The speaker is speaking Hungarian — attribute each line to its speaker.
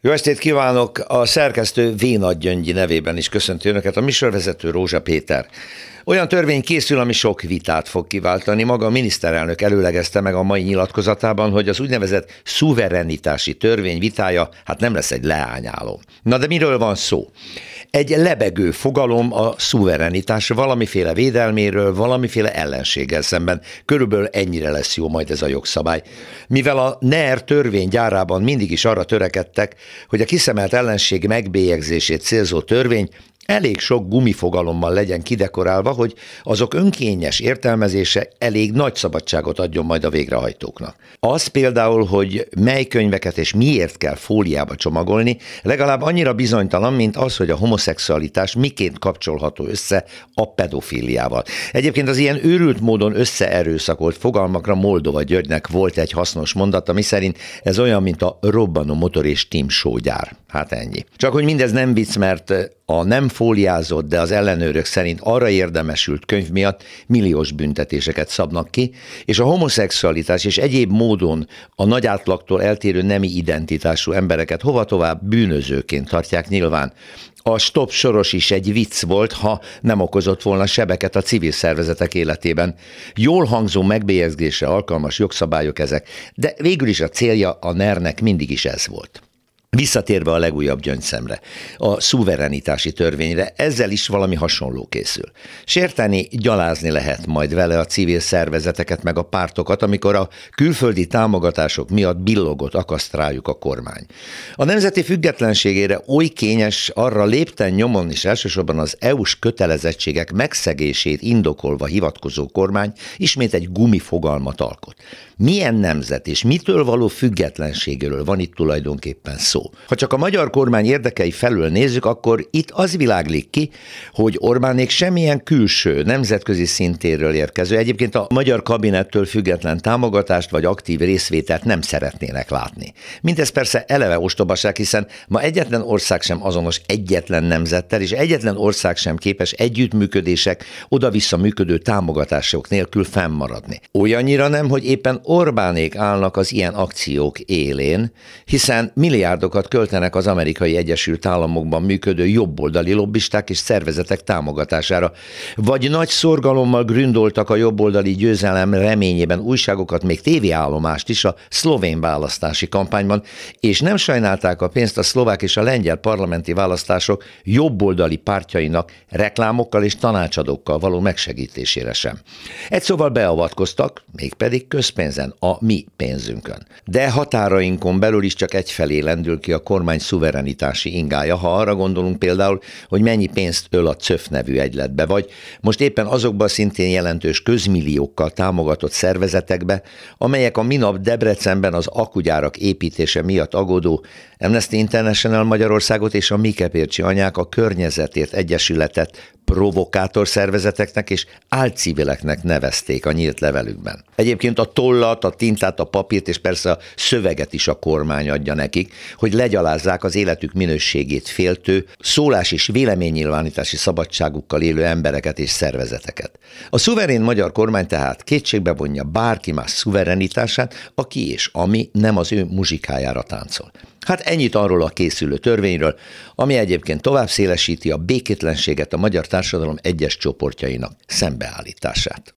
Speaker 1: Jó estét kívánok! A szerkesztő Vénad Gyöngyi nevében is köszönti Önöket, a műsorvezető Rózsa Péter. Olyan törvény készül, ami sok vitát fog kiváltani. Maga a miniszterelnök előlegezte meg a mai nyilatkozatában, hogy az úgynevezett szuverenitási törvény vitája hát nem lesz egy leányáló. Na de miről van szó? Egy lebegő fogalom a szuverenitás valamiféle védelméről, valamiféle ellenséggel szemben. Körülbelül ennyire lesz jó majd ez a jogszabály. Mivel a NER törvény gyárában mindig is arra törekedtek, hogy a kiszemelt ellenség megbélyegzését célzó törvény elég sok gumifogalommal legyen kidekorálva, hogy azok önkényes értelmezése elég nagy szabadságot adjon majd a végrehajtóknak. Az például, hogy mely könyveket és miért kell fóliába csomagolni, legalább annyira bizonytalan, mint az, hogy a homoszexualitás miként kapcsolható össze a pedofiliával. Egyébként az ilyen őrült módon összeerőszakolt fogalmakra Moldova Györgynek volt egy hasznos mondata, mi szerint ez olyan, mint a robbanó motor és Tim sógyár. Hát ennyi. Csak hogy mindez nem vicc, mert a nem fóliázott, de az ellenőrök szerint arra érdemesült könyv miatt milliós büntetéseket szabnak ki, és a homoszexualitás és egyéb módon a nagy átlagtól eltérő nemi identitású embereket hova tovább bűnözőként tartják nyilván. A stop soros is egy vicc volt, ha nem okozott volna sebeket a civil szervezetek életében. Jól hangzó megbélyegzésre alkalmas jogszabályok ezek, de végül is a célja a NER-nek mindig is ez volt. Visszatérve a legújabb gyöngyszemre, a szuverenitási törvényre, ezzel is valami hasonló készül. Sérteni, gyalázni lehet majd vele a civil szervezeteket meg a pártokat, amikor a külföldi támogatások miatt billogot akaszt rájuk a kormány. A nemzeti függetlenségére oly kényes arra lépten nyomon és elsősorban az EU-s kötelezettségek megszegését indokolva hivatkozó kormány ismét egy gumifogalmat alkot. Milyen nemzet és mitől való függetlenségről van itt tulajdonképpen szó? Ha csak a magyar kormány érdekei felől nézzük, akkor itt az világlik ki, hogy Orbánék semmilyen külső, nemzetközi szintéről érkező, egyébként a magyar kabinettől független támogatást vagy aktív részvételt nem szeretnének látni. Mindez persze eleve ostobaság, hiszen ma egyetlen ország sem azonos egyetlen nemzettel, és egyetlen ország sem képes együttműködések, oda-vissza működő támogatások nélkül fennmaradni. Olyannyira nem, hogy éppen Orbánék állnak az ilyen akciók élén, hiszen milliárdok milliárdokat költenek az amerikai Egyesült Államokban működő jobboldali lobbisták és szervezetek támogatására, vagy nagy szorgalommal gründoltak a jobboldali győzelem reményében újságokat, még tévéállomást is a szlovén választási kampányban, és nem sajnálták a pénzt a szlovák és a lengyel parlamenti választások jobboldali pártjainak reklámokkal és tanácsadókkal való megsegítésére sem. Egy szóval beavatkoztak, mégpedig közpénzen, a mi pénzünkön. De határainkon belül is csak egyfelé lendül ki a kormány szuverenitási ingája, ha arra gondolunk például, hogy mennyi pénzt öl a CÖF nevű egyletbe, vagy most éppen azokba szintén jelentős közmilliókkal támogatott szervezetekbe, amelyek a minap Debrecenben az akugyárak építése miatt agodó Amnesty International Magyarországot és a Mikepércsi anyák a környezetért egyesületet provokátor szervezeteknek és álcivileknek nevezték a nyílt levelükben. Egyébként a tollat, a tintát, a papírt és persze a szöveget is a kormány adja nekik, hogy legyalázzák az életük minőségét féltő, szólás és véleménynyilvánítási szabadságukkal élő embereket és szervezeteket. A szuverén magyar kormány tehát kétségbe vonja bárki más szuverenitását, aki és ami nem az ő muzsikájára táncol. Hát ennyit arról a készülő törvényről, ami egyébként tovább szélesíti a békétlenséget a magyar társadalom egyes csoportjainak szembeállítását.